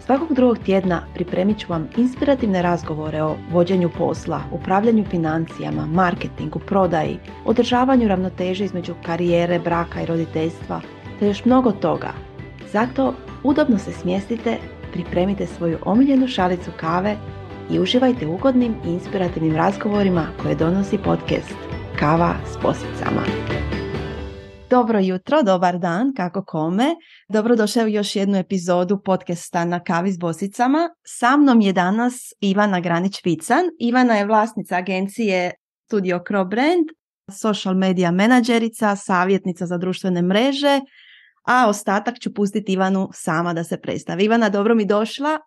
Svakog drugog tjedna pripremit ću vam inspirativne razgovore o vođenju posla, upravljanju financijama, marketingu, prodaji, održavanju ravnoteže između karijere, braka i roditeljstva, te još mnogo toga. Zato udobno se smjestite, pripremite svoju omiljenu šalicu kave i uživajte ugodnim i inspirativnim razgovorima koje donosi podcast Kava s posicama. Dobro jutro, dobar dan, kako kome. Dobrodošao u još jednu epizodu podcasta na kavi s bosicama. Sa mnom je danas Ivana Granić-Vican. Ivana je vlasnica agencije Studio Crow Brand, social media menadžerica, savjetnica za društvene mreže, a ostatak ću pustiti Ivanu sama da se predstavi. Ivana, dobro mi došla.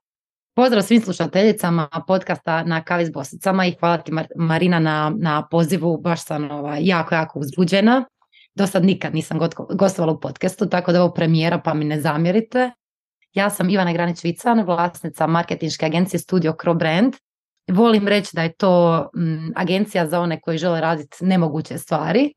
Pozdrav svim slušateljicama podcasta na kavi s bosicama i hvala ti Marina na, na pozivu, baš sam ovaj, jako, jako uzbuđena. Do sad nikad nisam gostovala u podcastu, tako da ovo premijera pa mi ne zamjerite. Ja sam Ivana Granić-Vican, vlasnica marketinške agencije Studio Crow Brand. Volim reći da je to mm, agencija za one koji žele raditi nemoguće stvari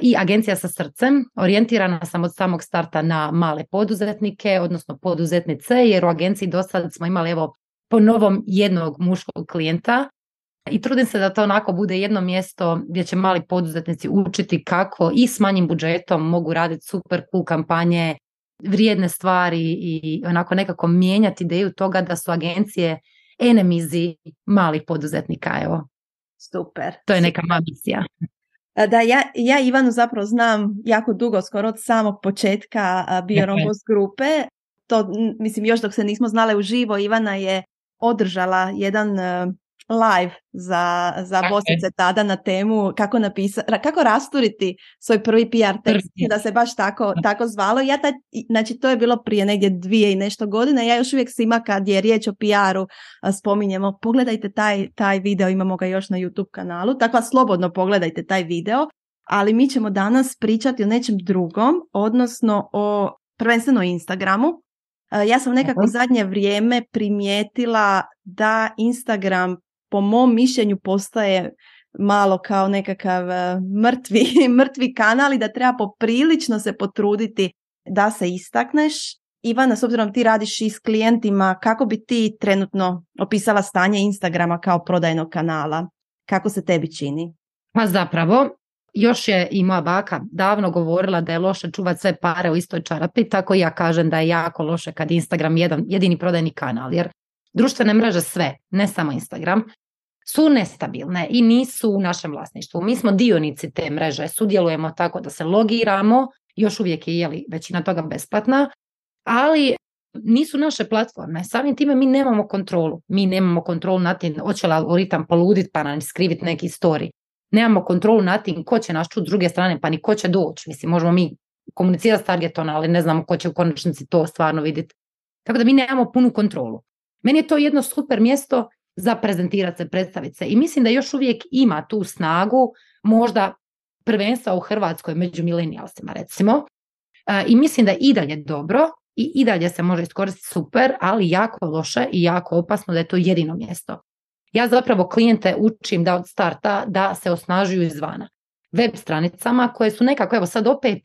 i agencija sa srcem. Orijentirana sam od samog starta na male poduzetnike, odnosno poduzetnice, jer u agenciji do sad smo imali evo po novom jednog muškog klijenta i trudim se da to onako bude jedno mjesto gdje će mali poduzetnici učiti kako i s manjim budžetom mogu raditi super cool kampanje, vrijedne stvari i onako nekako mijenjati ideju toga da su agencije enemizi malih poduzetnika. Evo. Super. To je neka misija. Da, ja, ja Ivanu zapravo znam jako dugo, skoro od samog početka Biorombos grupe. To, mislim, još dok se nismo znale uživo, Ivana je održala jedan live za, za Bosice tada na temu kako, napisa, kako rasturiti svoj prvi PR tekst, da se baš tako, tako zvalo. Ja taj, znači to je bilo prije negdje dvije i nešto godine. Ja još uvijek svima kad je riječ o PR-u spominjemo, pogledajte taj, taj video, imamo ga još na YouTube kanalu, tako slobodno pogledajte taj video. Ali mi ćemo danas pričati o nečem drugom, odnosno o prvenstveno Instagramu. Ja sam nekako zadnje vrijeme primijetila da Instagram po mom mišljenju postaje malo kao nekakav e, mrtvi, mrtvi kanal i da treba poprilično se potruditi da se istakneš. Ivana, s obzirom ti radiš i s klijentima, kako bi ti trenutno opisala stanje Instagrama kao prodajnog kanala? Kako se tebi čini? Pa zapravo, još je i moja baka davno govorila da je loše čuvati sve pare u istoj čarapi, tako ja kažem da je jako loše kad Instagram jedan, jedini prodajni kanal, jer društvene mreže sve, ne samo Instagram, su nestabilne i nisu u našem vlasništvu. Mi smo dionici te mreže, sudjelujemo tako da se logiramo, još uvijek je jeli, većina toga besplatna, ali nisu naše platforme. Samim time mi nemamo kontrolu. Mi nemamo kontrolu nad tim hoće li algoritam poludit pa nam skriviti neki story. Nemamo kontrolu nad tim ko će nas čuti s druge strane pa ni ko će doći. Mislim, možemo mi komunicirati s targetom, ali ne znamo ko će u konačnici to stvarno vidjeti. Tako da mi nemamo punu kontrolu. Meni je to jedno super mjesto za prezentirati se, predstaviti se. I mislim da još uvijek ima tu snagu, možda prvenstva u Hrvatskoj među milenijalsima recimo. E, I mislim da i dalje dobro i i dalje se može iskoristiti super, ali jako loše i jako opasno da je to jedino mjesto. Ja zapravo klijente učim da od starta da se osnažuju izvana. Web stranicama koje su nekako, evo sad opet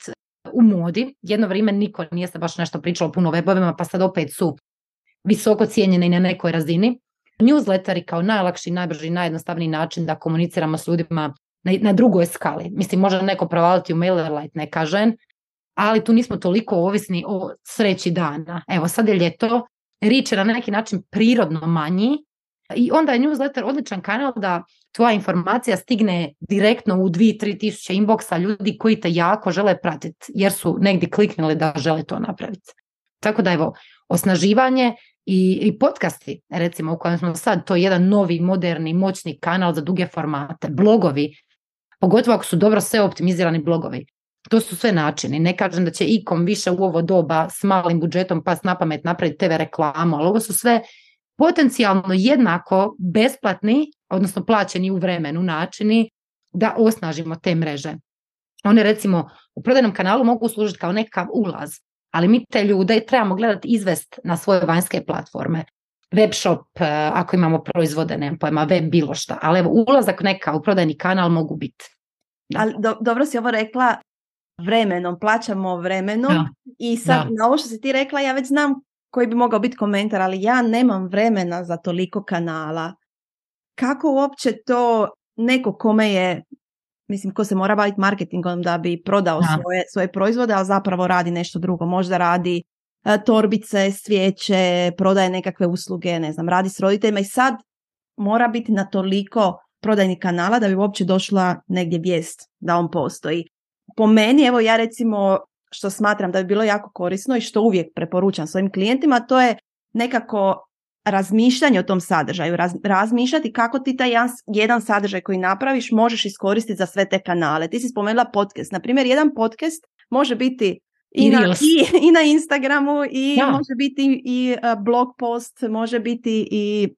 u modi, jedno vrijeme niko nije se baš nešto pričalo puno o webovima, pa sad opet su visoko cijenjene i na nekoj razini. Newsletteri kao najlakši, najbrži, najjednostavniji način da komuniciramo s ljudima na, na drugoj skali. Mislim, može neko provaliti u MailerLite, ne kažem, ali tu nismo toliko ovisni o sreći dana. Evo, sad je ljeto, rič je na neki način prirodno manji i onda je newsletter odličan kanal da tvoja informacija stigne direktno u 2-3 tisuće inboxa ljudi koji te jako žele pratiti jer su negdje kliknuli da žele to napraviti. Tako da evo, osnaživanje i, i podcasti, recimo u kojem smo sad, to je jedan novi, moderni, moćni kanal za duge formate, blogovi, pogotovo ako su dobro sve optimizirani blogovi. To su sve načini. Ne kažem da će ikom više u ovo doba s malim budžetom pas na pamet napraviti TV reklamu, ali ovo su sve potencijalno jednako besplatni, odnosno plaćeni u vremenu načini da osnažimo te mreže. One recimo u prodajnom kanalu mogu služiti kao nekakav ulaz, ali mi te ljude trebamo gledati izvest na svoje vanjske platforme. Web shop, e, ako imamo proizvode, nemam pojma, web bilo šta, ali evo ulazak neka u prodajni kanal mogu biti. Ali dobro si ovo rekla, vremenom, plaćamo vremenom i sad na ovo što si ti rekla ja već znam koji bi mogao biti komentar, ali ja nemam vremena za toliko kanala. Kako uopće to neko kome je, mislim ko se mora baviti marketingom da bi prodao svoje, svoje proizvode, ali zapravo radi nešto drugo. Možda radi e, torbice, svijeće, prodaje nekakve usluge, ne znam, radi s roditeljima i sad mora biti na toliko prodajnih kanala da bi uopće došla negdje vijest da on postoji. Po meni, evo ja recimo što smatram da bi bilo jako korisno i što uvijek preporučam svojim klijentima, to je nekako razmišljanje o tom sadržaju, razmišljati kako ti taj jedan, sadržaj koji napraviš možeš iskoristiti za sve te kanale. Ti si spomenula podcast. Na primjer, jedan podcast može biti i, na, i, na Instagramu i može biti i e, blog post, može biti i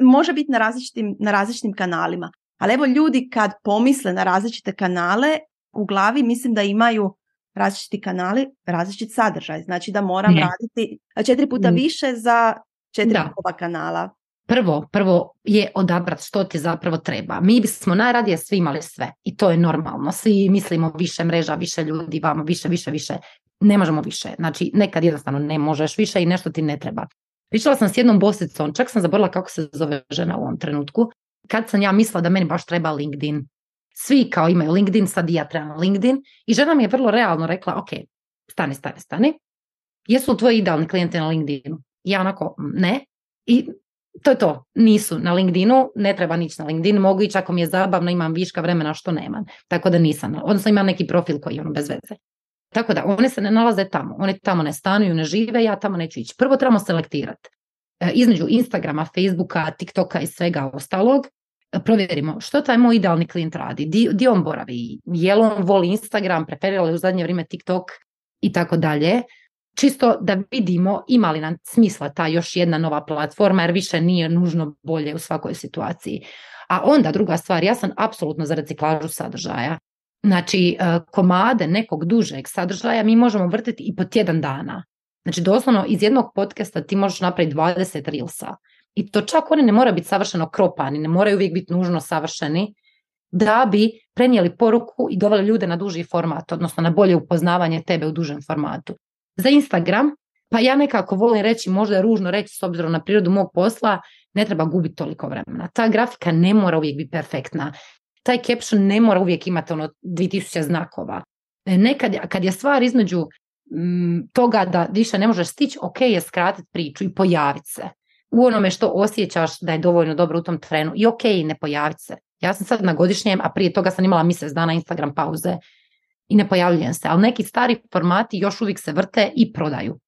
može biti na različitim, na različitim kanalima. Ali evo ljudi kad pomisle na različite kanale, u glavi mislim da imaju različiti kanali, različit sadržaj. Znači da moram raditi četiri puta mm. više za četiri da. kanala. Prvo, prvo je odabrati što ti zapravo treba. Mi bismo najradije svi imali sve i to je normalno. Svi mislimo više mreža, više ljudi, vamo više, više, više. Ne možemo više. Znači nekad jednostavno ne možeš više i nešto ti ne treba. Pričala sam s jednom bosicom, čak sam zaboravila kako se zove žena u ovom trenutku, kad sam ja mislila da meni baš treba LinkedIn svi kao imaju LinkedIn, sad i ja trebam LinkedIn i žena mi je vrlo realno rekla, ok, stani, stani, stani, jesu li tvoji idealni klijenti na LinkedInu? Ja onako, ne. I to je to, nisu na LinkedInu, ne treba nići na LinkedIn, mogu ići ako mi je zabavno, imam viška vremena što nemam. Tako da nisam, odnosno imam neki profil koji je ono bez veze. Tako da, one se ne nalaze tamo, one tamo ne stanuju, ne žive, ja tamo neću ići. Prvo trebamo selektirati. E, između Instagrama, Facebooka, TikToka i svega ostalog, provjerimo što taj moj idealni klijent radi, di, on boravi, je on voli Instagram, preferira li u zadnje vrijeme TikTok i tako dalje. Čisto da vidimo ima li nam smisla ta još jedna nova platforma jer više nije nužno bolje u svakoj situaciji. A onda druga stvar, ja sam apsolutno za reciklažu sadržaja. Znači, e, komade nekog dužeg sadržaja mi možemo vrtiti i po tjedan dana. Znači, doslovno iz jednog podcasta ti možeš napraviti 20 reelsa i to čak oni ne moraju biti savršeno kropani, ne moraju uvijek biti nužno savršeni, da bi prenijeli poruku i doveli ljude na duži format, odnosno na bolje upoznavanje tebe u dužem formatu. Za Instagram, pa ja nekako volim reći, možda je ružno reći s obzirom na prirodu mog posla, ne treba gubiti toliko vremena. Ta grafika ne mora uvijek biti perfektna. Taj caption ne mora uvijek imati ono 2000 znakova. E, nekad, kad je stvar između mm, toga da više ne možeš stići, ok je skratiti priču i pojaviti se u onome što osjećaš da je dovoljno dobro u tom trenu i ok, ne pojaviti se. Ja sam sad na godišnjem, a prije toga sam imala mjesec dana Instagram pauze i ne pojavljujem se, ali neki stari formati još uvijek se vrte i prodaju.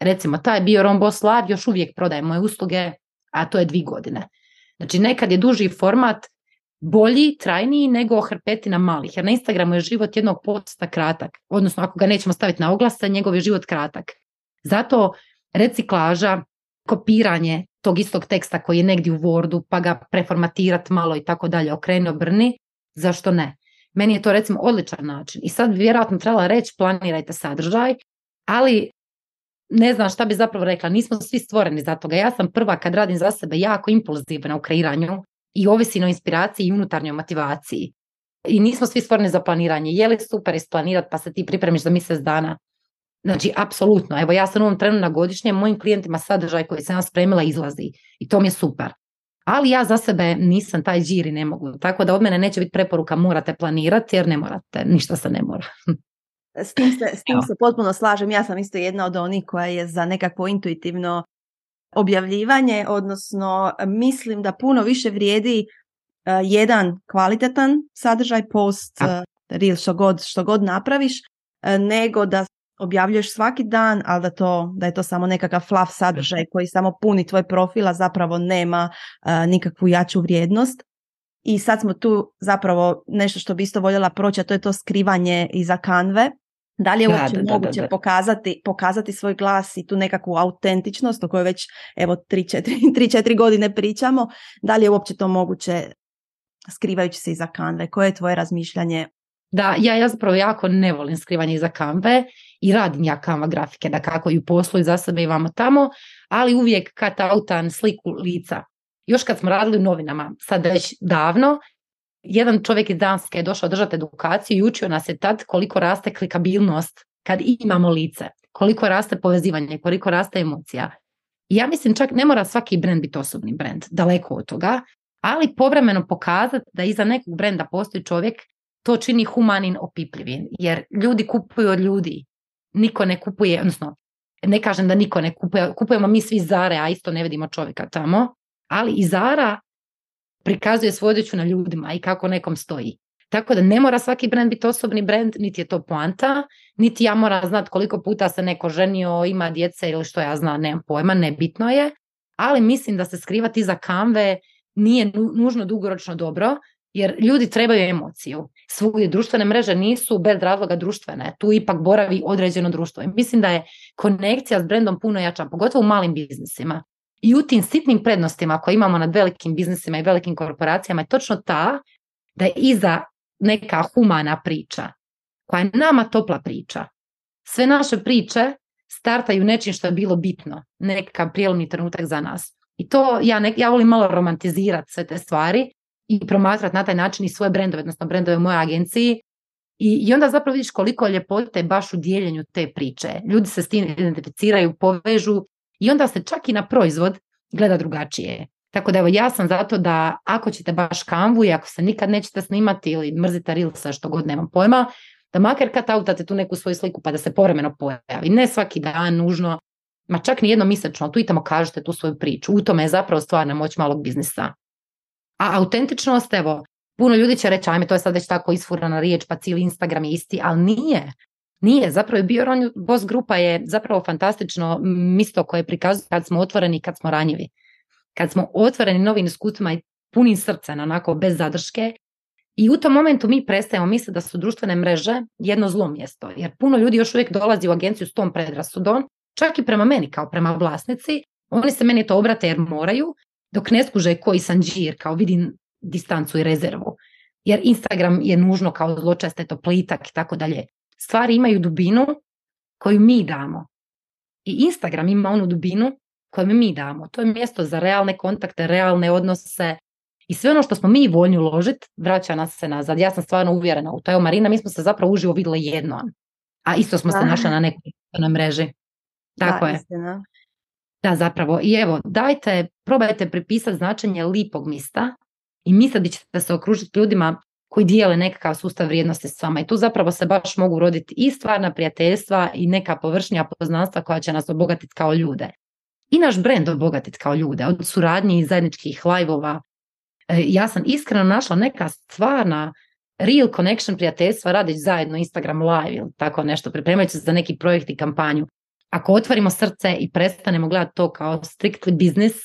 Recimo, taj bio Rombos Live još uvijek prodaje moje usluge, a to je dvi godine. Znači, nekad je duži format bolji, trajniji nego hrpetina malih, jer na Instagramu je život jednog posta kratak, odnosno ako ga nećemo staviti na oglase, njegov je život kratak. Zato reciklaža, kopiranje tog istog teksta koji je negdje u Wordu pa ga preformatirati malo i tako dalje, okreni, obrni, zašto ne? Meni je to recimo odličan način. I sad bi vjerojatno trebala reći planirajte sadržaj, ali ne znam šta bi zapravo rekla, nismo svi stvoreni za toga. Ja sam prva kad radim za sebe jako impulzivna u kreiranju i ovisi o inspiraciji i unutarnjoj motivaciji. I nismo svi stvoreni za planiranje. Je li super isplanirati pa se ti pripremiš za mjesec dana? Znači, apsolutno. Evo, ja sam u ovom trenu na godišnjem, mojim klijentima sadržaj koji sam spremila izlazi i to mi je super. Ali ja za sebe nisam taj džiri, ne mogu. Tako da od mene neće biti preporuka morate planirati jer ne morate, ništa se ne mora. S tim se, s tim se potpuno slažem. Ja sam isto jedna od onih koja je za nekakvo intuitivno objavljivanje, odnosno mislim da puno više vrijedi uh, jedan kvalitetan sadržaj, post, uh, reel, što god, što god napraviš, uh, nego da objavljuješ svaki dan, ali da, to, da je to samo nekakav fluff sadržaj koji samo puni tvoj profil, a zapravo nema nikakvu jaču vrijednost. I sad smo tu zapravo nešto što bi isto voljela proći, a to je to skrivanje iza kanve. Da li je uopće moguće pokazati, pokazati svoj glas i tu nekakvu autentičnost o kojoj već evo 3-4 godine pričamo, da li je uopće to moguće skrivajući se iza kanve? Koje je tvoje razmišljanje da ja, ja zapravo jako ne volim skrivanje iza kamve i radim ja kanva grafike da kako ju posluju za sebe i vamo tamo, ali uvijek cut outan sliku lica. Još kad smo radili u novinama, sad već davno, jedan čovjek iz Danske je došao držati edukaciju i učio nas je tad koliko raste klikabilnost kad imamo lice, koliko raste povezivanje, koliko raste emocija. I ja mislim čak ne mora svaki brand biti osobni brand, daleko od toga, ali povremeno pokazati da iza nekog brenda postoji čovjek, to čini humanin opipljivim, jer ljudi kupuju od ljudi. Niko ne kupuje, odnosno ne kažem da niko ne kupuje, kupujemo mi svi Zare, a isto ne vidimo čovjeka tamo, ali i Zara prikazuje svoju na ljudima i kako nekom stoji. Tako da ne mora svaki brand biti osobni brand, niti je to poanta, niti ja moram znati koliko puta se neko ženio, ima djece ili što ja znam, nemam pojma, nebitno je. Ali mislim da se skrivati iza kamve nije nužno dugoročno dobro, jer ljudi trebaju emociju. Svugdje društvene mreže nisu bez razloga društvene. Tu ipak boravi određeno društvo. I mislim da je konekcija s brendom puno jača, pogotovo u malim biznisima. I u tim sitnim prednostima koje imamo nad velikim biznisima i velikim korporacijama je točno ta da je iza neka humana priča, koja je nama topla priča. Sve naše priče startaju nečim što je bilo bitno, nekakav prijelomni trenutak za nas. I to ja, ja volim malo romantizirati sve te stvari i promatrati na taj način i svoje brendove, odnosno brendove u mojoj agenciji. I, I onda zapravo vidiš koliko je ljepote baš u dijeljenju te priče. Ljudi se s tim identificiraju, povežu i onda se čak i na proizvod gleda drugačije. Tako da evo ja sam zato da ako ćete baš kamvu i ako se nikad nećete snimati ili mrzite rilsa što god nemam pojma, da makar kad autate tu neku svoju sliku pa da se povremeno pojavi. Ne svaki dan nužno, ma čak ni jedno mjesečno, tu i tamo kažete tu svoju priču. U tome je zapravo stvarna moć malog biznisa. A autentičnost, evo, puno ljudi će reći, ajme, to je sad već tako isfurana riječ, pa cijeli Instagram je isti, ali nije. Nije, zapravo je bio Boss grupa je zapravo fantastično misto koje prikazuje kad smo otvoreni i kad smo ranjivi. Kad smo otvoreni novim iskustvima i punim srca, onako bez zadrške, i u tom momentu mi prestajemo misliti da su društvene mreže jedno zlo mjesto, jer puno ljudi još uvijek dolazi u agenciju s tom predrasudom, čak i prema meni kao prema vlasnici, oni se meni to obrate jer moraju, dok ne skuže koji sam džir, kao vidim distancu i rezervu. Jer Instagram je nužno kao zločeste to plitak i tako dalje. Stvari imaju dubinu koju mi damo. I Instagram ima onu dubinu koju mi damo. To je mjesto za realne kontakte, realne odnose i sve ono što smo mi voljni uložiti vraća nas se nazad. Ja sam stvarno uvjerena u to. Evo Marina, mi smo se zapravo uživo vidjeli jednom. A isto smo se našli na nekoj mreži. Tako je. Da, zapravo. I evo, dajte, probajte pripisati značenje lipog mista i misliti ćete se okružiti ljudima koji dijele nekakav sustav vrijednosti s vama. I tu zapravo se baš mogu roditi i stvarna prijateljstva i neka površnja poznanstva koja će nas obogatiti kao ljude. I naš brend obogatiti kao ljude, od suradnje i zajedničkih lajvova. E, ja sam iskreno našla neka stvarna real connection prijateljstva radići zajedno Instagram live ili tako nešto, pripremajući se za neki projekt i kampanju ako otvorimo srce i prestanemo gledati to kao strictly business,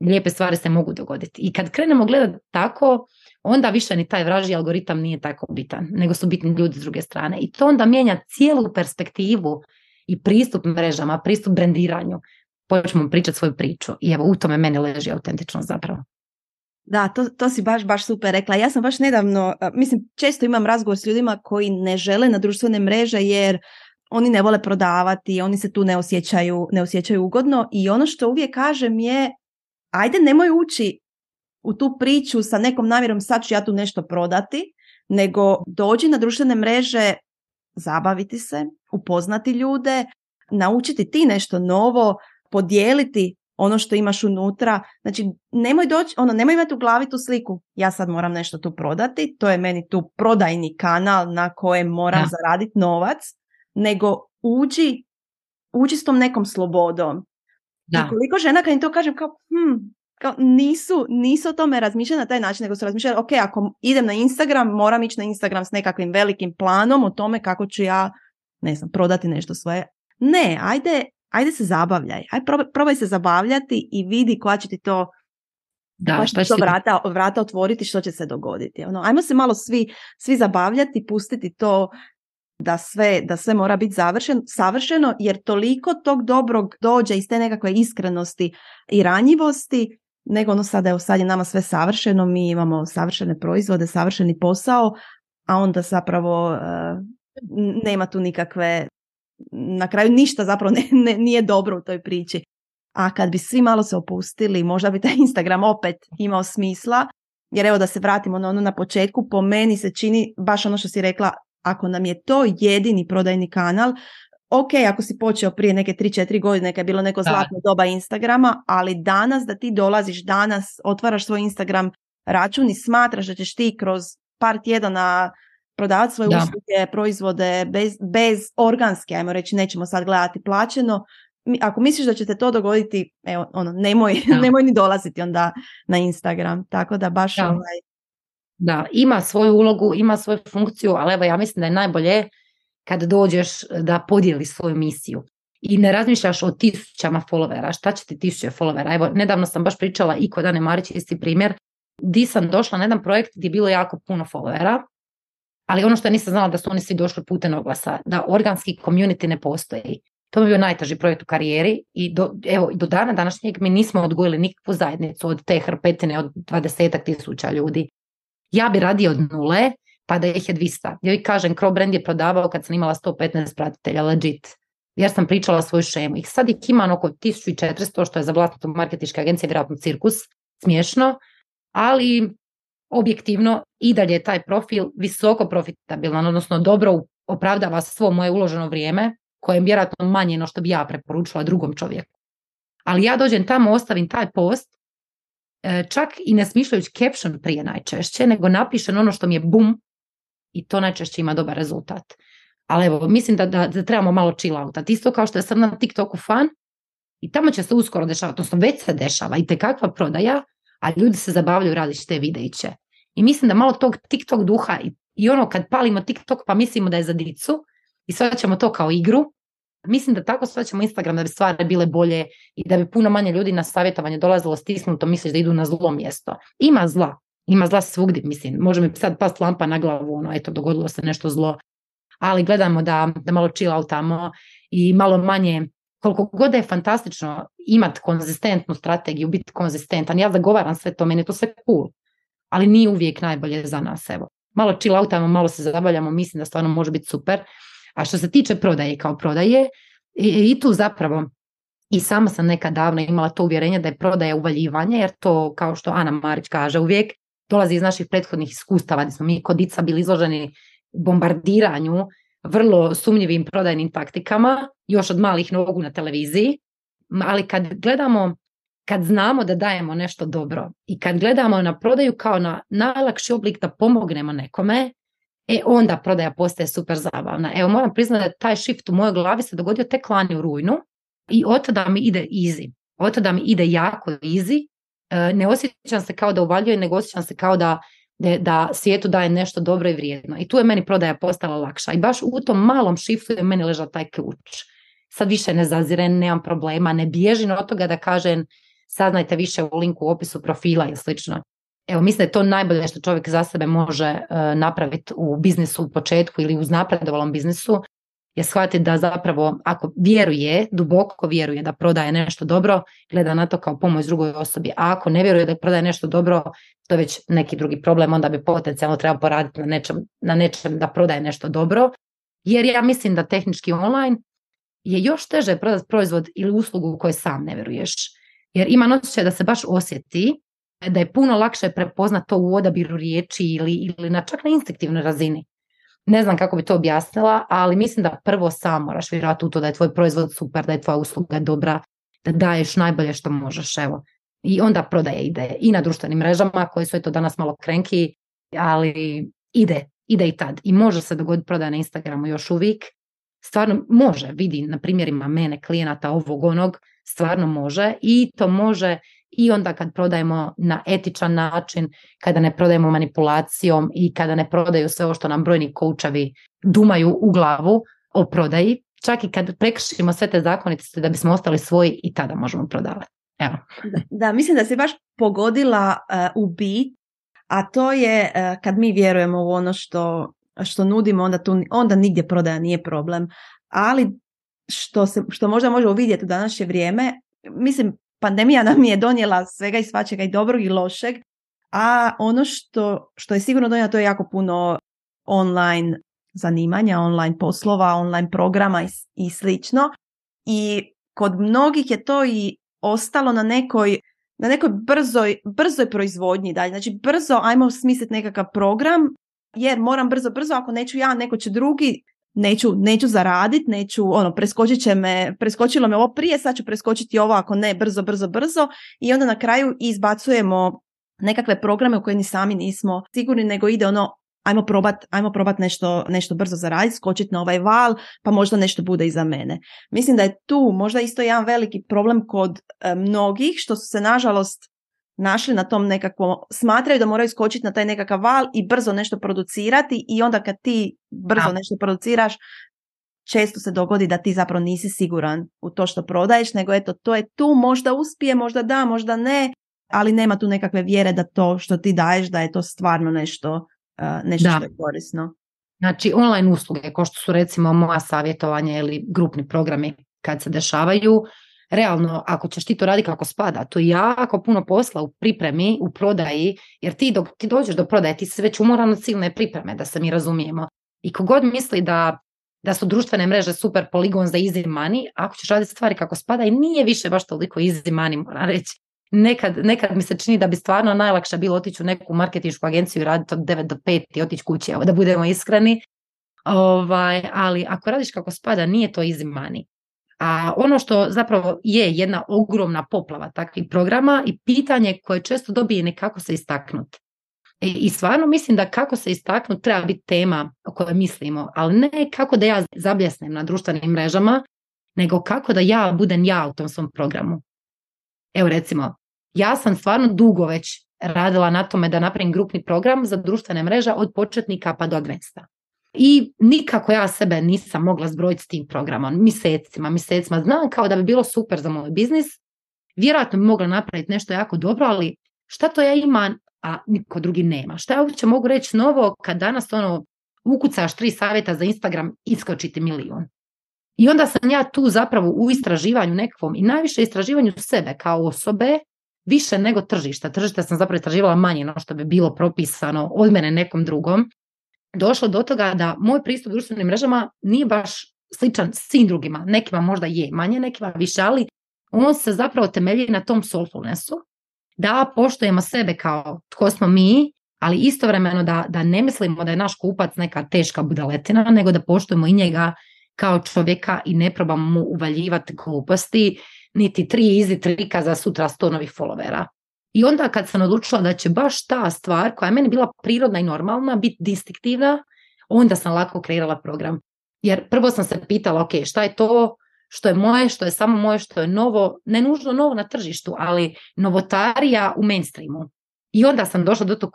lijepe stvari se mogu dogoditi. I kad krenemo gledati tako, onda više ni taj vraži algoritam nije tako bitan, nego su bitni ljudi s druge strane. I to onda mijenja cijelu perspektivu i pristup mrežama, pristup brendiranju. Počnemo pričati svoju priču. I evo, u tome meni leži autentičnost zapravo. Da, to, to si baš, baš super rekla. Ja sam baš nedavno, mislim, često imam razgovor s ljudima koji ne žele na društvene mreže jer oni ne vole prodavati, oni se tu ne osjećaju, ne osjećaju ugodno i ono što uvijek kažem je ajde nemoj ući u tu priču sa nekom namjerom sad ću ja tu nešto prodati, nego dođi na društvene mreže, zabaviti se, upoznati ljude, naučiti ti nešto novo, podijeliti ono što imaš unutra. Znači, nemoj doći, ono, nemoj imati u glavi tu sliku. Ja sad moram nešto tu prodati, to je meni tu prodajni kanal na kojem moram zaraditi novac nego uđi, uđi s tom nekom slobodom. Da. I koliko žena kad im to kažem kao, hm, kao nisu, nisu o tome razmišljali na taj način, nego su razmišljali, ok, ako idem na Instagram, moram ići na Instagram s nekakvim velikim planom o tome kako ću ja, ne znam, prodati nešto svoje. Ne, ajde, ajde se zabavljaj, ajde probaj, probaj se zabavljati i vidi koja će ti to da, šta će vrata, vrata otvoriti, što će se dogoditi. Ono, ajmo se malo svi, svi zabavljati, pustiti to da sve, da sve mora biti završen, savršeno jer toliko tog dobrog dođe iz te nekakve iskrenosti i ranjivosti nego ono sada, evo sad je nama sve savršeno, mi imamo savršene proizvode, savršeni posao, a onda zapravo nema tu nikakve, na kraju ništa zapravo ne, nije dobro u toj priči. A kad bi svi malo se opustili, možda bi taj Instagram opet imao smisla, jer evo da se vratimo na ono na početku, po meni se čini baš ono što si rekla, ako nam je to jedini prodajni kanal, ok, ako si počeo prije neke 3-4 godine, neka je bilo neko zlatno doba Instagrama, ali danas da ti dolaziš danas, otvaraš svoj Instagram račun i smatraš da ćeš ti kroz par tjedana prodavati svoje usluge, proizvode bez, bez organske, ajmo reći, nećemo sad gledati plaćeno. Ako misliš da će te to dogoditi, evo, ono, nemoj, nemoj ni dolaziti onda na Instagram. Tako da baš da. ovaj... Da, ima svoju ulogu, ima svoju funkciju, ali evo ja mislim da je najbolje kad dođeš da podijeli svoju misiju i ne razmišljaš o tisućama followera, šta će ti tisuće followera. Evo, nedavno sam baš pričala i kod Ane Marić, isti primjer, di sam došla na jedan projekt gdje je bilo jako puno followera, ali ono što nisam znala da su oni svi došli putem oglasa, da organski community ne postoji. To mi je bio najteži projekt u karijeri i do, evo, do dana današnjeg mi nismo odgojili nikakvu zajednicu od te hrpetine od dvadesetak tisuća ljudi. Ja bi radio od nule, pa da ih je 200. Ja ih kažem, Crow Brand je prodavao kad sam imala 115 pratitelja, legit. Jer sam pričala svoju šemu. I sad ih ima oko 1400, što je za vlastnitu marketičke agencije vjerojatno cirkus, smiješno, ali objektivno i dalje je taj profil visoko profitabilan, odnosno dobro opravdava svo moje uloženo vrijeme, koje je vjerojatno manje no što bi ja preporučila drugom čovjeku. Ali ja dođem tamo, ostavim taj post, čak i ne smišljajući caption prije najčešće, nego napišem ono što mi je bum i to najčešće ima dobar rezultat. Ali evo, mislim da, da, da trebamo malo chill outat. Isto kao što je sad na TikToku fan i tamo će se uskoro dešavati, odnosno već se dešava i te kakva prodaja, a ljudi se zabavljaju radići te videiće. I mislim da malo tog TikTok duha i, i ono kad palimo TikTok pa mislimo da je za dicu i ćemo to kao igru, Mislim da tako ćemo Instagram da bi stvari bile bolje i da bi puno manje ljudi na savjetovanje dolazilo stisnuto, misliš da idu na zlo mjesto. Ima zla, ima zla svugdje, mislim, može mi sad past lampa na glavu, ono, eto, dogodilo se nešto zlo, ali gledamo da, da malo chill tamo i malo manje, koliko god je fantastično imati konzistentnu strategiju, biti konzistentan, ja zagovaram sve to, meni je to sve cool, ali nije uvijek najbolje za nas, evo. Malo chill malo se zabavljamo, mislim da stvarno može biti super. A što se tiče prodaje kao prodaje, i, i tu zapravo i sama sam nekad davno imala to uvjerenje da je prodaja uvaljivanje, jer to, kao što Ana Marić kaže, uvijek dolazi iz naših prethodnih iskustava, gdje smo mi kod dica bili izloženi bombardiranju vrlo sumnjivim prodajnim taktikama, još od malih nogu na televiziji, ali kad gledamo, kad znamo da dajemo nešto dobro i kad gledamo na prodaju kao na najlakši oblik da pomognemo nekome, e onda prodaja postaje super zabavna. Evo moram priznati da taj shift u mojoj glavi se dogodio tek lani u rujnu i od tada mi ide easy. Od tada mi ide jako easy E, ne osjećam se kao da uvaljuje, nego osjećam se kao da, da svijetu daje nešto dobro i vrijedno. I tu je meni prodaja postala lakša. I baš u tom malom šiftu je meni ležao taj ključ. Sad više ne zaziren, nemam problema, ne bježim od toga da kažem saznajte više u linku u opisu profila i slično. Evo, mislim da je to najbolje što čovjek za sebe može e, napraviti u biznisu u početku ili u napredovalom biznisu, je shvatiti da zapravo ako vjeruje, duboko vjeruje da prodaje nešto dobro, gleda na to kao pomoć drugoj osobi. A ako ne vjeruje da prodaje nešto dobro, to je već neki drugi problem, onda bi potencijalno treba poraditi na nečem, na nečem da prodaje nešto dobro. Jer ja mislim da tehnički online je još teže prodati proizvod ili uslugu u kojoj sam ne vjeruješ. Jer ima osjećaj da se baš osjeti da je puno lakše prepoznati to u odabiru riječi ili, ili na čak na instinktivnoj razini. Ne znam kako bi to objasnila, ali mislim da prvo sam moraš vjerati u to da je tvoj proizvod super, da je tvoja usluga dobra, da daješ najbolje što možeš. Evo. I onda prodaje ide i na društvenim mrežama koje su eto danas malo krenki, ali ide, ide i tad. I može se dogoditi prodaja na Instagramu još uvijek. Stvarno može, vidi na primjerima mene, klijenata ovog onog, stvarno može i to može i onda kad prodajemo na etičan način, kada ne prodajemo manipulacijom i kada ne prodaju sve ovo što nam brojni koučevi dumaju u glavu o prodaji, čak i kad prekršimo sve te zakonitosti da bismo ostali svoji i tada možemo prodavati. Evo. Da, mislim da si baš pogodila uh, u bit, a to je uh, kad mi vjerujemo u ono što, što nudimo, onda, tu, onda nigdje prodaja nije problem. Ali što, se, što možda može uvidjeti u današnje vrijeme, mislim, pandemija nam je donijela svega i svačega i dobrog i lošeg, a ono što, što je sigurno donijela to je jako puno online zanimanja, online poslova, online programa i, i slično. I kod mnogih je to i ostalo na nekoj na nekoj brzoj, brzoj proizvodnji dalje. Znači brzo ajmo smisliti nekakav program jer moram brzo, brzo, ako neću ja, neko će drugi, neću, neću zaraditi, neću, ono, preskočit će me, preskočilo me ovo prije, sad ću preskočiti ovo, ako ne, brzo, brzo, brzo i onda na kraju izbacujemo nekakve programe u koje ni sami nismo sigurni, nego ide ono, ajmo probat, ajmo probat nešto, nešto brzo zaraditi, skočiti na ovaj val, pa možda nešto bude iza mene. Mislim da je tu možda isto jedan veliki problem kod e, mnogih, što su se nažalost našli na tom nekakvom, smatraju da moraju skočiti na taj nekakav val i brzo nešto producirati i onda kad ti brzo nešto produciraš, često se dogodi da ti zapravo nisi siguran u to što prodaješ, nego eto, to je tu, možda uspije, možda da, možda ne, ali nema tu nekakve vjere da to što ti daješ, da je to stvarno nešto, nešto što je korisno. Znači, online usluge, kao što su recimo moja savjetovanja ili grupni programi kad se dešavaju, realno, ako ćeš ti to raditi kako spada, to je jako puno posla u pripremi, u prodaji, jer ti dok ti dođeš do prodaje, ti si već umoran od silne pripreme, da se mi razumijemo. I kogod misli da, da su društvene mreže super poligon za easy money, ako ćeš raditi stvari kako spada i nije više baš toliko easy money, moram reći. Nekad, nekad mi se čini da bi stvarno najlakše bilo otići u neku marketinšku agenciju i raditi od 9 do 5 i otići kući, evo da budemo iskreni. Ovaj, ali ako radiš kako spada, nije to easy money. A ono što zapravo je jedna ogromna poplava takvih programa i pitanje koje često dobije nekako se istaknuti. E, I stvarno mislim da kako se istaknuti treba biti tema o kojoj mislimo, ali ne kako da ja zabljesnem na društvenim mrežama, nego kako da ja budem ja u tom svom programu. Evo recimo, ja sam stvarno dugo već radila na tome da napravim grupni program za društvene mreže od početnika pa do advensta. I nikako ja sebe nisam mogla zbrojiti s tim programom, mjesecima, mjesecima. Znam kao da bi bilo super za moj biznis, vjerojatno bi mogla napraviti nešto jako dobro, ali šta to ja imam, a niko drugi nema? Šta ja uopće mogu reći novo kad danas ono ukucaš tri savjeta za Instagram, iskočiti milijun. I onda sam ja tu zapravo u istraživanju nekakvom i najviše istraživanju sebe kao osobe, više nego tržišta. Tržišta sam zapravo istraživala manje no što bi bilo propisano od mene nekom drugom došlo do toga da moj pristup društvenim mrežama nije baš sličan svim drugima. Nekima možda je manje, nekima više, ali on se zapravo temelji na tom soulfulnessu, da poštujemo sebe kao tko smo mi, ali istovremeno da, da ne mislimo da je naš kupac neka teška budaletina, nego da poštujemo i njega kao čovjeka i ne probamo mu uvaljivati gluposti, niti tri izi trika za sutra sto novih followera. I onda kad sam odlučila da će baš ta stvar koja je meni bila prirodna i normalna biti distinktivna, onda sam lako kreirala program. Jer prvo sam se pitala, ok, šta je to što je moje, što je samo moje, što je novo, ne nužno novo na tržištu, ali novotarija u mainstreamu. I onda sam došla do tog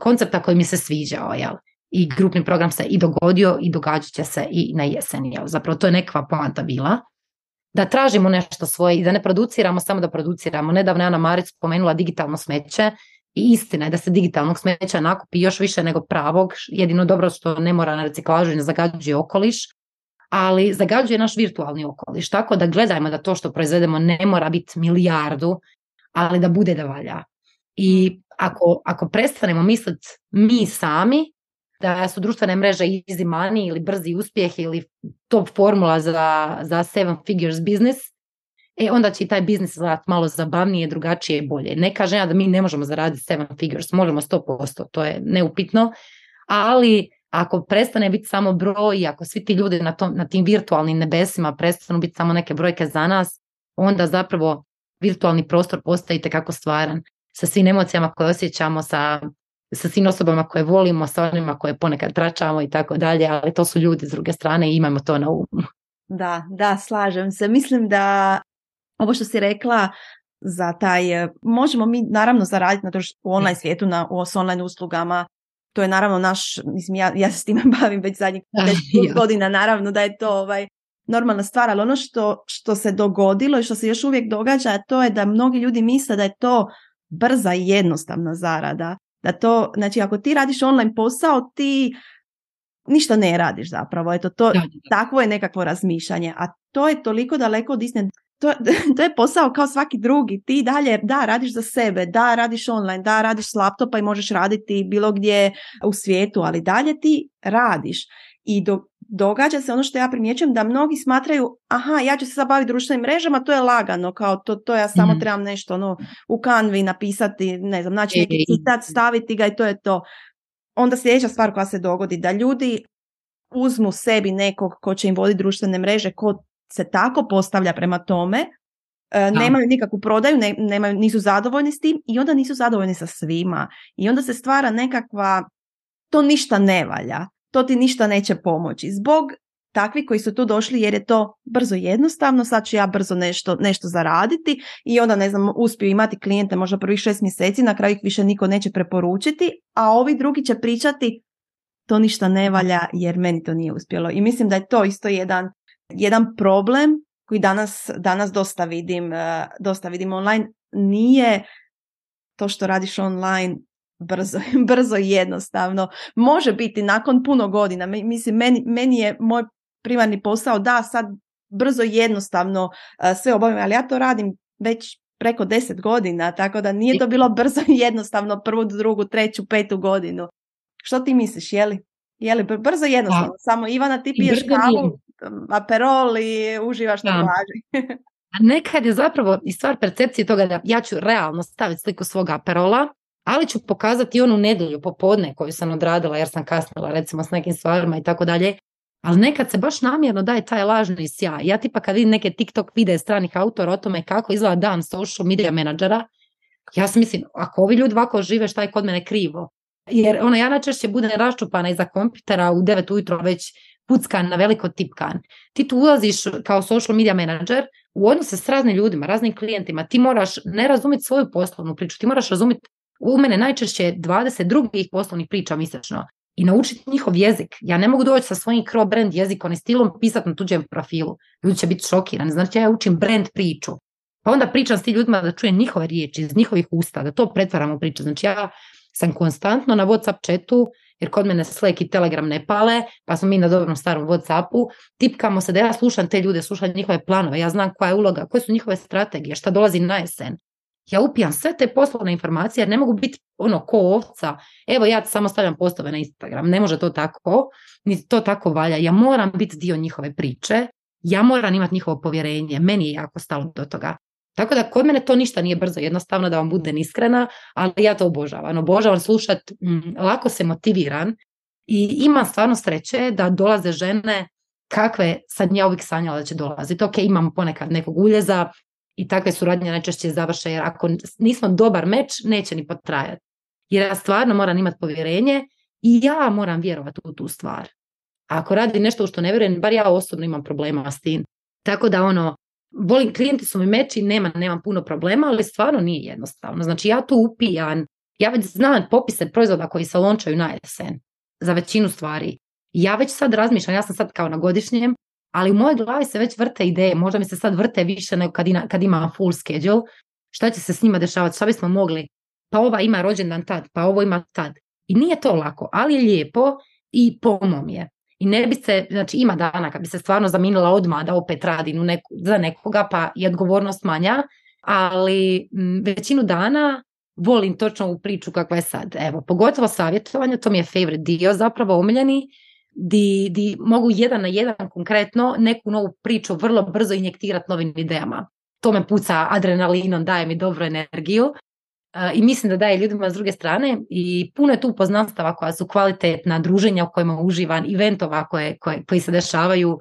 koncepta koji mi se sviđao, jel? I grupni program se i dogodio i događat će se i na jesen, jel? Zapravo to je nekakva poanta bila da tražimo nešto svoje i da ne produciramo samo da produciramo. Nedavno je Ana Maric spomenula digitalno smeće i istina je da se digitalnog smeća nakupi još više nego pravog, jedino dobro što ne mora na reciklažu i ne zagađuje okoliš, ali zagađuje naš virtualni okoliš. Tako da gledajmo da to što proizvedemo ne mora biti milijardu, ali da bude da valja. I ako, ako prestanemo misliti mi sami, da su društvene mreže easy money ili brzi uspjeh ili top formula za, za seven figures business, e onda će i taj biznis izgledati malo zabavnije, drugačije i bolje. Ne kažem ja da mi ne možemo zaraditi seven figures, možemo 100%, to je neupitno, ali ako prestane biti samo broj, ako svi ti ljudi na, tom, na tim virtualnim nebesima prestanu biti samo neke brojke za nas, onda zapravo virtualni prostor postaje kako stvaran. Sa svim emocijama koje osjećamo, sa sa svim osobama koje volimo, sa onima koje ponekad tračamo i tako dalje, ali to su ljudi s druge strane i imamo to na umu. Da, da, slažem se. Mislim da ovo što si rekla za taj, možemo mi naravno zaraditi na u online svijetu, na, u, s online uslugama, to je naravno naš, mislim ja, ja se s time bavim već zadnjih 10 godina, naravno da je to ovaj, normalna stvar, ali ono što, što se dogodilo i što se još uvijek događa, to je da mnogi ljudi misle da je to brza i jednostavna zarada. Da to, znači ako ti radiš online posao, ti ništa ne radiš zapravo. Eto, to, takvo je nekakvo razmišljanje. A to je toliko daleko od istine. to, to je posao kao svaki drugi. Ti dalje, da, radiš za sebe, da, radiš online, da, radiš s laptopa i možeš raditi bilo gdje u svijetu, ali dalje ti radiš. I do, događa se ono što ja primjećujem da mnogi smatraju aha ja ću se sad baviti društvenim mrežama to je lagano kao to, to ja samo mm trebam nešto ono, u kanvi napisati ne znam znači neki citat staviti ga i to je to. Onda sljedeća stvar koja se dogodi da ljudi uzmu sebi nekog ko će im voditi društvene mreže ko se tako postavlja prema tome e, nemaju nikakvu prodaju, ne, nemaju, nisu zadovoljni s tim i onda nisu zadovoljni sa svima. I onda se stvara nekakva, to ništa ne valja to ti ništa neće pomoći. Zbog takvi koji su tu došli jer je to brzo jednostavno, sad ću ja brzo nešto, nešto zaraditi i onda ne znam, uspiju imati klijente možda prvih šest mjeseci, na kraju ih više niko neće preporučiti, a ovi drugi će pričati to ništa ne valja jer meni to nije uspjelo. I mislim da je to isto jedan, jedan problem koji danas, danas dosta vidim, eh, dosta vidim online. Nije to što radiš online brzo, brzo i jednostavno. Može biti nakon puno godina. Mislim, meni, meni je moj primarni posao da sad brzo i jednostavno uh, sve obavim, ali ja to radim već preko deset godina, tako da nije to bilo brzo i jednostavno prvu, drugu, treću, petu godinu. Što ti misliš, je li? Je li brzo i jednostavno? Samo Ivana ti piješ kavu, aperol i uživaš na plaži. A nekad je zapravo i stvar percepcije toga da ja ću realno staviti sliku svog aperola ali ću pokazati onu nedjelju popodne koju sam odradila jer sam kasnila recimo s nekim stvarima i tako dalje. Ali nekad se baš namjerno daje taj lažni sjaj. Ja tipa kad vidim neke TikTok videe stranih autora o tome kako izgleda dan social media menadžera, ja si mislim, ako ovi ljudi ovako žive, šta je kod mene krivo? Jer ono, ja najčešće budem raščupana iza kompjutera u 9 ujutro već puckan na veliko tipkan. Ti tu ulaziš kao social media menadžer u odnose s raznim ljudima, raznim klijentima. Ti moraš ne razumjeti svoju poslovnu priču, ti moraš razumjeti u mene najčešće 20 drugih poslovnih priča mjesečno i naučiti njihov jezik. Ja ne mogu doći sa svojim crow brand jezikom i stilom pisati na tuđem profilu. Ljudi će biti šokirani. Znači ja učim brand priču. Pa onda pričam s tim ljudima da čujem njihove riječi iz njihovih usta, da to pretvaramo u priču. Znači ja sam konstantno na Whatsapp chatu, jer kod mene Slack i Telegram ne pale, pa smo mi na dobrom starom Whatsappu, tipkamo se da ja slušam te ljude, slušam njihove planove, ja znam koja je uloga, koje su njihove strategije, šta dolazi na jesen ja upijam sve te poslovne informacije jer ne mogu biti ono ko ovca, evo ja samo stavljam postove na Instagram, ne može to tako, ni to tako valja, ja moram biti dio njihove priče, ja moram imati njihovo povjerenje, meni je jako stalo do toga. Tako da kod mene to ništa nije brzo, jednostavno da vam budem iskrena, ali ja to obožavam. Obožavam slušati, mm, lako se motiviran i imam stvarno sreće da dolaze žene kakve sad ja uvijek sanjala da će dolaziti. Ok, imam ponekad nekog uljeza, i takve suradnje najčešće završe jer ako nismo dobar meč neće ni potrajati. Jer ja stvarno moram imati povjerenje i ja moram vjerovati u tu stvar. A ako radi nešto u što ne vjerujem, bar ja osobno imam problema s tim. Tako da ono, volim, klijenti su mi meči, nema, nemam puno problema, ali stvarno nije jednostavno. Znači ja tu upijam, ja već znam popise proizvoda koji se lončaju na jesen za većinu stvari. Ja već sad razmišljam, ja sam sad kao na godišnjem, ali u mojoj glavi se već vrte ideje, možda mi se sad vrte više nego kad, ima, kad ima full schedule, šta će se s njima dešavati, šta bismo mogli, pa ova ima rođendan tad, pa ovo ima tad. I nije to lako, ali je lijepo i pomom je. I ne bi se, znači ima dana kad bi se stvarno zaminila odmah da opet radim neku, za nekoga pa je odgovornost manja, ali većinu dana volim točno u priču kakva je sad. Evo, pogotovo savjetovanje, to mi je favorite dio zapravo omiljeni, di, di mogu jedan na jedan konkretno neku novu priču vrlo brzo injektirati novim idejama. To me puca adrenalinom, daje mi dobru energiju i mislim da daje ljudima s druge strane i puno je tu poznanstava koja su kvalitetna, druženja u kojima uživam, eventova koje, koje, koji se dešavaju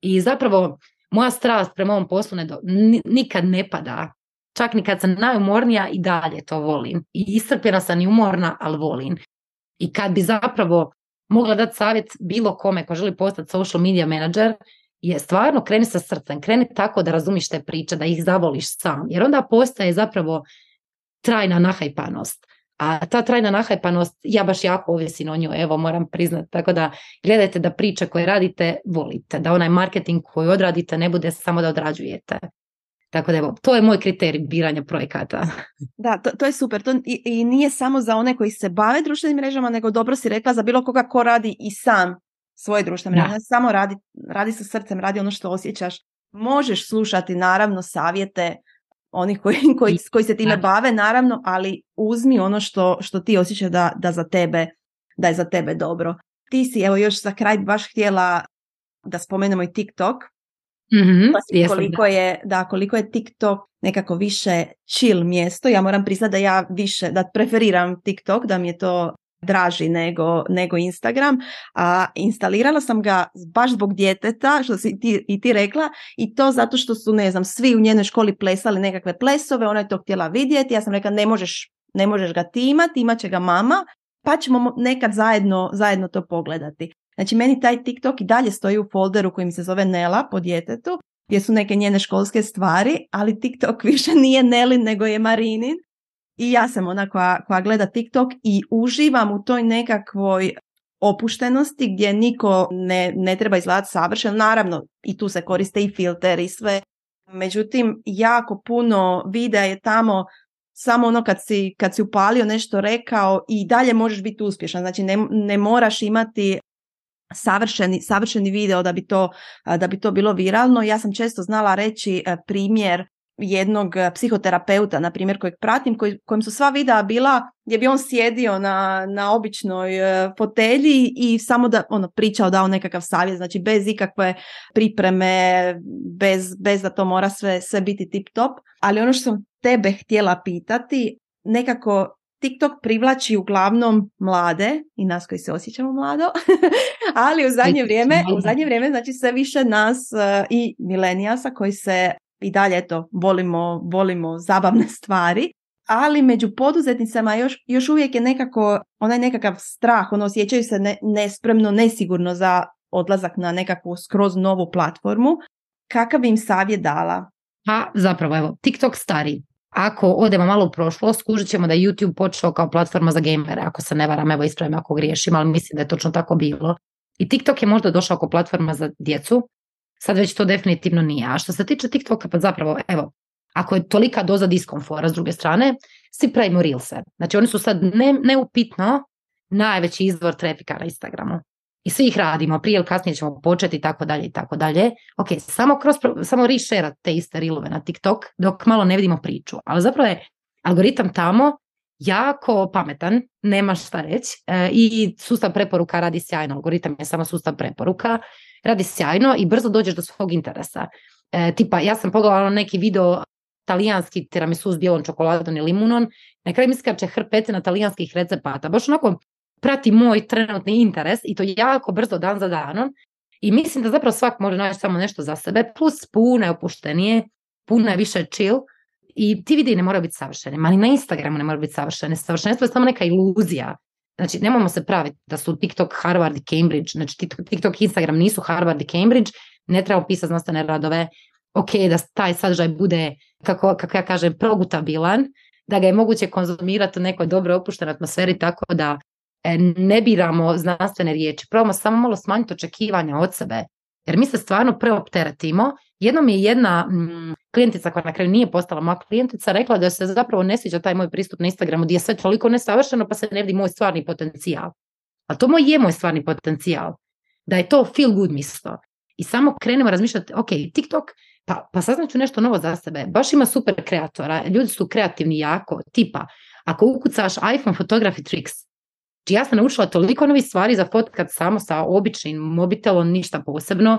i zapravo moja strast prema ovom poslu ne do, nikad ne pada. Čak ni kad sam najumornija i dalje to volim. I iscrpljena sam i umorna, ali volim. I kad bi zapravo mogla dati savjet bilo kome ko želi postati social media manager, je stvarno kreni sa srcem, kreni tako da razumiš te priče, da ih zavoliš sam, jer onda postaje zapravo trajna nahajpanost. A ta trajna nahajpanost, ja baš jako ovisim o njoj, evo moram priznati. Tako da gledajte da priče koje radite volite, da onaj marketing koji odradite ne bude samo da odrađujete. Tako da evo, to je moj kriterij biranja projekata. Da, to, to je super. To i, i, nije samo za one koji se bave društvenim mrežama, nego dobro si rekla za bilo koga ko radi i sam svoje društvene mreže. Samo radi, radi sa srcem, radi ono što osjećaš. možeš slušati naravno savjete onih koji, koji, koji se time bave naravno, ali uzmi ono što, što ti osjećaš da, da, za tebe, da je za tebe dobro. Ti si, evo još za kraj baš htjela da spomenemo i TikTok. Mm-hmm, pa koliko je, da, koliko je TikTok nekako više chill mjesto. Ja moram priznati da ja više, da preferiram TikTok, da mi je to draži nego, nego Instagram, a instalirala sam ga baš zbog djeteta, što si ti, i ti rekla, i to zato što su, ne znam, svi u njenoj školi plesali nekakve plesove, ona je to htjela vidjeti, ja sam rekla ne možeš, ne možeš ga ti imati, imat će ga mama, pa ćemo nekad zajedno, zajedno to pogledati. Znači meni taj TikTok i dalje stoji u folderu koji mi se zove Nela po djetetu, gdje su neke njene školske stvari, ali TikTok više nije Nelin nego je Marinin i ja sam ona koja, koja gleda TikTok i uživam u toj nekakvoj opuštenosti gdje niko ne, ne treba izgledati savršeno. Naravno, i tu se koriste i filter i sve. Međutim, jako puno videa je tamo samo ono kad si, kad si upalio nešto rekao i dalje možeš biti uspješan. Znači ne, ne moraš imati savršeni, savršeni video da bi, to, da bi to bilo viralno. Ja sam često znala reći e, primjer jednog eh, psihoterapeuta, na primjer, kojeg pratim, koj, kojem su sva videa bila gdje bi on sjedio na, na običnoj eh, fotelji i samo da ono pričao, dao nekakav savjet, znači bez ikakve pripreme, bez, bez da to mora sve, sve biti tip top. Ali ono što sam tebe htjela pitati, nekako TikTok privlači uglavnom mlade i nas koji se osjećamo mlado, ali u zadnje vrijeme, u zadnje vrijeme znači sve više nas uh, i milenijasa koji se i dalje eto, volimo, volimo zabavne stvari, ali među poduzetnicama još, još uvijek je nekako onaj nekakav strah, ono osjećaju se ne, nespremno, nesigurno za odlazak na nekakvu skroz novu platformu. Kakav bi im savjet dala? Pa zapravo evo, TikTok stari. Ako odemo malo u prošlost, skužit ćemo da je YouTube počeo kao platforma za gamere, ako se ne varam, evo ispravim ako griješim, ali mislim da je točno tako bilo. I TikTok je možda došao kao platforma za djecu, Sad već to definitivno nije. A što se tiče TikToka, pa zapravo, evo, ako je tolika doza diskomfora s druge strane, svi pravimo reelse. Znači oni su sad ne, neupitno najveći izvor trafika na Instagramu. I svi ih radimo, prije ili kasnije ćemo početi i tako dalje i tako dalje. Ok, samo kroz, samo reshare te iste rilove na TikTok dok malo ne vidimo priču. Ali zapravo je algoritam tamo jako pametan, nema šta reći e, i sustav preporuka radi sjajno. Algoritam je samo sustav preporuka radi sjajno i brzo dođeš do svog interesa. E, tipa, ja sam pogledala neki video talijanski tiramisu s bijelom čokoladom i limunom, na kraju mi hrpete na talijanskih recepata. Baš onako prati moj trenutni interes i to jako brzo dan za danom. I mislim da zapravo svak može naći samo nešto za sebe, plus puno je opuštenije, puno je više chill i ti videi ne moraju biti savršeni, ma ni na Instagramu ne moraju biti savršeni. Savršenstvo je samo neka iluzija. Znači, nemojmo se praviti da su TikTok, Harvard i Cambridge. Znači, TikTok i Instagram nisu Harvard i Cambridge. Ne treba pisati znanstvene radove. Ok, da taj sadržaj bude, kako, kako ja kažem, progutabilan, da ga je moguće konzumirati u nekoj dobro opuštenoj atmosferi tako da ne biramo znanstvene riječi. Probamo samo malo smanjiti očekivanja od sebe. Jer mi se stvarno preopteretimo. Jednom je jedna mm, klijentica koja na kraju nije postala moja klijentica rekla da se zapravo ne sviđa taj moj pristup na Instagramu gdje je sve toliko nesavršeno pa se ne vidi moj stvarni potencijal. A to moj je moj stvarni potencijal. Da je to feel good mjesto. I samo krenemo razmišljati, ok, TikTok, pa, pa saznaću nešto novo za sebe. Baš ima super kreatora, ljudi su kreativni jako, tipa, ako ukucaš iPhone Photography Tricks, Znači ja sam naučila toliko novih stvari za fotkat samo sa običnim mobitelom, ništa posebno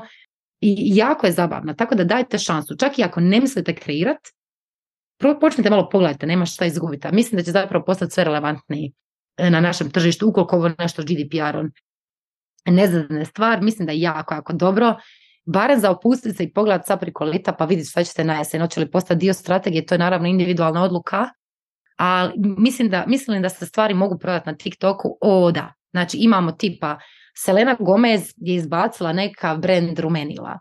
i jako je zabavno. Tako da dajte šansu. Čak i ako ne mislite kreirat, počnite malo pogledajte, nema šta izgubiti. Mislim da će zapravo postati sve relevantniji e, na našem tržištu, ukoliko ovo nešto GDPR-om nezadane stvar, mislim da je jako, jako dobro. Barem za opustiti se i pogledati sa priko lita pa vidjeti šta ćete na jesen. Hoće li postati dio strategije, to je naravno individualna odluka, ali mislim da, mislim da se stvari mogu prodati na TikToku, o da. Znači imamo tipa Selena Gomez je izbacila neka brand rumenila.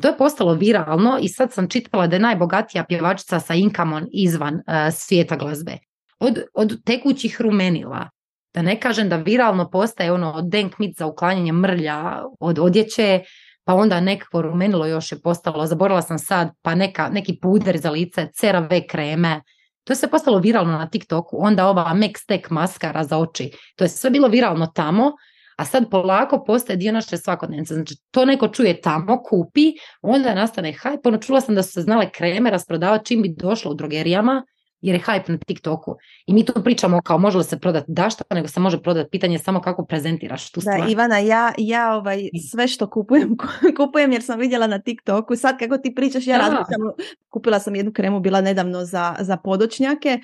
To je postalo viralno i sad sam čitala da je najbogatija pjevačica sa inkamon izvan uh, svijeta glazbe. Od, od tekućih rumenila, da ne kažem da viralno postaje ono denk mit za uklanjanje mrlja od odjeće, pa onda nekako rumenilo još je postalo, zaborala sam sad, pa neka, neki puder za lice, CeraVe kreme, to je sve postalo viralno na TikToku, onda ova Max Tech maskara za oči. To je sve bilo viralno tamo, a sad polako postaje dio naše svakodnevnice. Znači, to neko čuje tamo, kupi, onda nastane hype. Ono, čula sam da su se znale kreme rasprodavati čim bi došlo u drogerijama, jer je hype na TikToku. I mi tu pričamo kao može li se prodati dašta, nego se može prodati pitanje samo kako prezentiraš tu stvar. Da, Ivana, ja, ja ovaj, sve što kupujem, kupujem jer sam vidjela na TikToku. Sad kako ti pričaš, ja razmišljam, kupila sam jednu kremu, bila nedavno za, za podočnjake,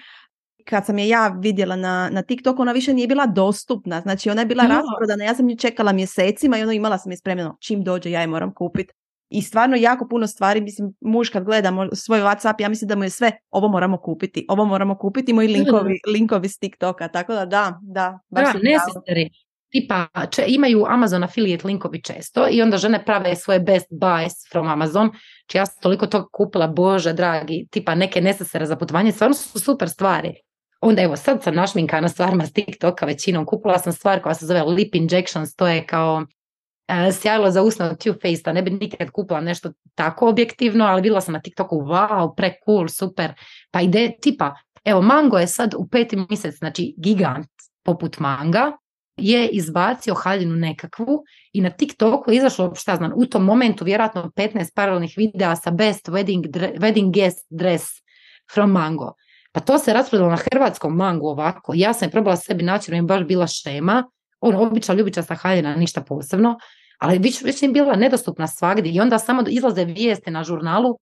kad sam je ja vidjela na, na TikToku, ona više nije bila dostupna. Znači, ona je bila rasprodana. Ja sam nju čekala mjesecima i ono imala sam je spremljeno. Čim dođe, ja je moram kupiti. I stvarno jako puno stvari, mislim, muž kad gleda svoj Whatsapp, ja mislim da mu je sve, ovo moramo kupiti, ovo moramo kupiti, moji linkovi, linkovi s TikToka, tako da da, da. Baš da, necessary. Tipa, če, imaju Amazon affiliate linkovi često i onda žene prave svoje best buys from Amazon, či ja sam toliko toga kupila, bože dragi, tipa neke nesesere za putovanje, stvarno su super stvari. Onda evo sad sam našminkana stvarima s TikToka većinom. Kupila sam stvar koja se zove lip injections, to je kao sjajilo za usno Too Faced, ne bi nikad kupila nešto tako objektivno, ali bila sam na TikToku, wow, pre cool, super. Pa ide tipa, evo Mango je sad u peti mjesec, znači gigant poput Manga, je izbacio haljinu nekakvu i na TikToku je izašlo, šta znam, u tom momentu vjerojatno 15 paralelnih videa sa best wedding, wedding guest dress from Mango. Pa to se rasprodalo na hrvatskom mangu ovako. Ja sam je probala sebi naći, mi je baš bila šema. Ono, obična ljubičasta haljina, ništa posebno. Ali već, već je bila nedostupna svagdje i onda samo izlaze vijeste na žurnalu.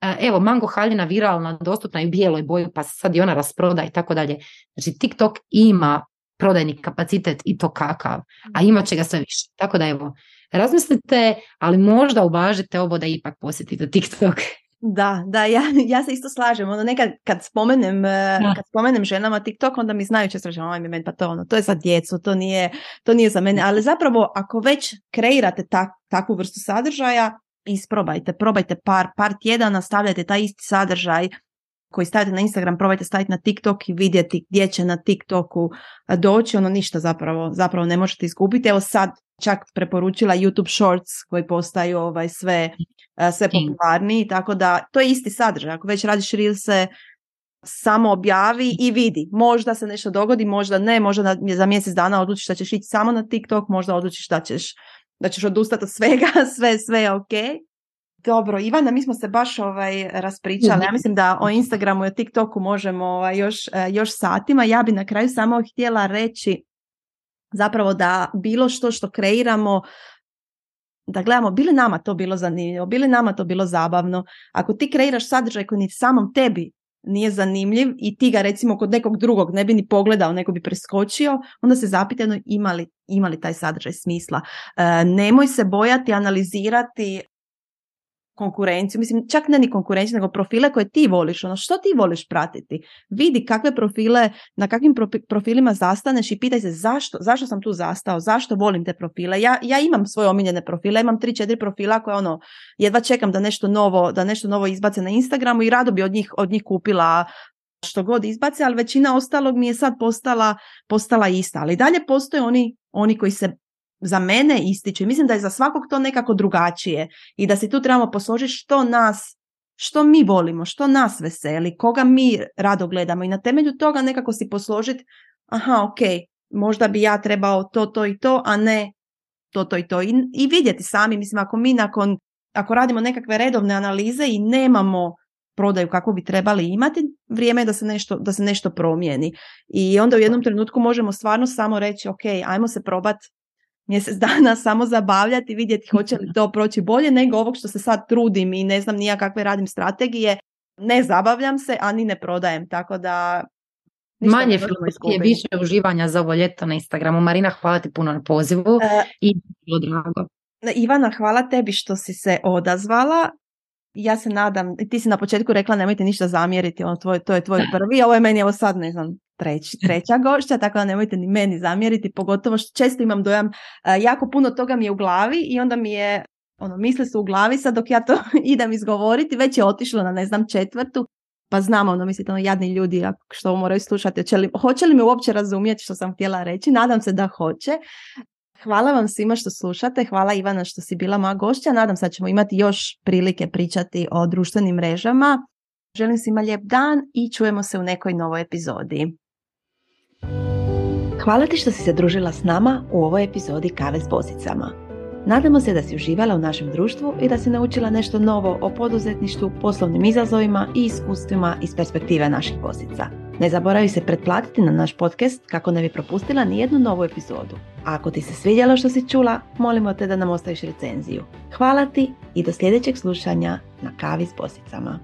E, evo, mango haljina viralna, dostupna i u bijeloj boji, pa sad i ona rasproda i tako dalje. Znači, TikTok ima prodajni kapacitet i to kakav, a imat će ga sve više. Tako da evo, razmislite, ali možda uvažite ovo da ipak posjetite TikTok. Da, da, ja, ja se isto slažem. Ono, nekad kad spomenem, eh, kad spomenem ženama TikTok, onda mi znaju će sreći, ovaj mi pa to ono, to je za djecu, to nije, to nije za mene. Ali zapravo, ako već kreirate tak, takvu vrstu sadržaja, isprobajte, probajte par, par tjedana, stavljajte taj isti sadržaj koji stavite na Instagram, probajte staviti na TikTok i vidjeti gdje će na TikToku eh, doći, ono ništa zapravo, zapravo ne možete izgubiti. Evo sad čak preporučila YouTube Shorts koji postaju ovaj sve E, sve popularniji, tako da to je isti sadržaj. Ako već radiš se samo objavi i vidi. Možda se nešto dogodi, možda ne, možda za mjesec dana odlučiš da ćeš ići samo na TikTok, možda odlučiš da ćeš, da ćeš odustati od svega, sve, sve je ok. Dobro, Ivana, mi smo se baš ovaj, raspričali. Ja mislim da o Instagramu i o TikToku možemo ovaj, još, e, još satima. Ja bi na kraju samo htjela reći zapravo da bilo što što kreiramo da gledamo bili nama to bilo zanimljivo, bili nama to bilo zabavno. Ako ti kreiraš sadržaj koji ni samom tebi nije zanimljiv i ti ga recimo kod nekog drugog ne bi ni pogledao, nego bi preskočio, onda se zapitajno imali, imali taj sadržaj smisla. E, nemoj se bojati analizirati konkurenciju, mislim čak ne ni konkurenciju, nego profile koje ti voliš, ono što ti voliš pratiti. Vidi kakve profile, na kakvim profilima zastaneš i pitaj se zašto, zašto sam tu zastao, zašto volim te profile. Ja, ja imam svoje omiljene profile, imam tri, četiri profila koje ono, jedva čekam da nešto novo, da nešto novo izbace na Instagramu i rado bi od njih, od njih kupila što god izbace, ali većina ostalog mi je sad postala, postala ista. Ali dalje postoje oni, oni koji se za mene ističe. Mislim da je za svakog to nekako drugačije i da se tu trebamo posložiti što nas, što mi volimo, što nas veseli, koga mi rado gledamo i na temelju toga nekako si posložiti, aha, ok, možda bi ja trebao to, to i to, a ne to, to i to. I, i vidjeti sami, mislim, ako mi nakon, ako radimo nekakve redovne analize i nemamo prodaju kako bi trebali imati, vrijeme je da se nešto, da se nešto promijeni. I onda u jednom trenutku možemo stvarno samo reći, ok, ajmo se probati mjesec dana samo zabavljati, vidjeti hoće li to proći bolje nego ovog što se sad trudim i ne znam nija kakve radim strategije. Ne zabavljam se, a ni ne prodajem, tako da Manje filozofije, više uživanja za ovo ljeto na Instagramu. Marina, hvala ti puno na pozivu uh, i bilo drago. Ivana, hvala tebi što si se odazvala. Ja se nadam, ti si na početku rekla nemojte ništa zamjeriti, ono, tvoj, to je tvoj prvi, ovo je meni evo sad, ne znam, treć, treća gošća, tako da nemojte ni meni zamjeriti, pogotovo što često imam dojam, uh, jako puno toga mi je u glavi i onda mi je, ono, misle su u glavi, sad dok ja to idem izgovoriti, već je otišlo na, ne znam, četvrtu, pa znam, ono, mislite, ono, jadni ljudi, što moraju slušati, hoće li, hoće li me uopće razumjeti što sam htjela reći, nadam se da hoće. Hvala vam svima što slušate, hvala Ivana što si bila moja gošća, nadam se da ćemo imati još prilike pričati o društvenim mrežama. Želim svima lijep dan i čujemo se u nekoj novoj epizodi. Hvala ti što si se družila s nama u ovoj epizodi Kave s bosicama. Nadamo se da si uživala u našem društvu i da si naučila nešto novo o poduzetništvu, poslovnim izazovima i iskustvima iz perspektive naših bosica. Ne zaboravi se pretplatiti na naš podcast kako ne bi propustila ni jednu novu epizodu. A ako ti se svidjelo što si čula, molimo te da nam ostaviš recenziju. Hvala ti i do sljedećeg slušanja na kavi s bosicama.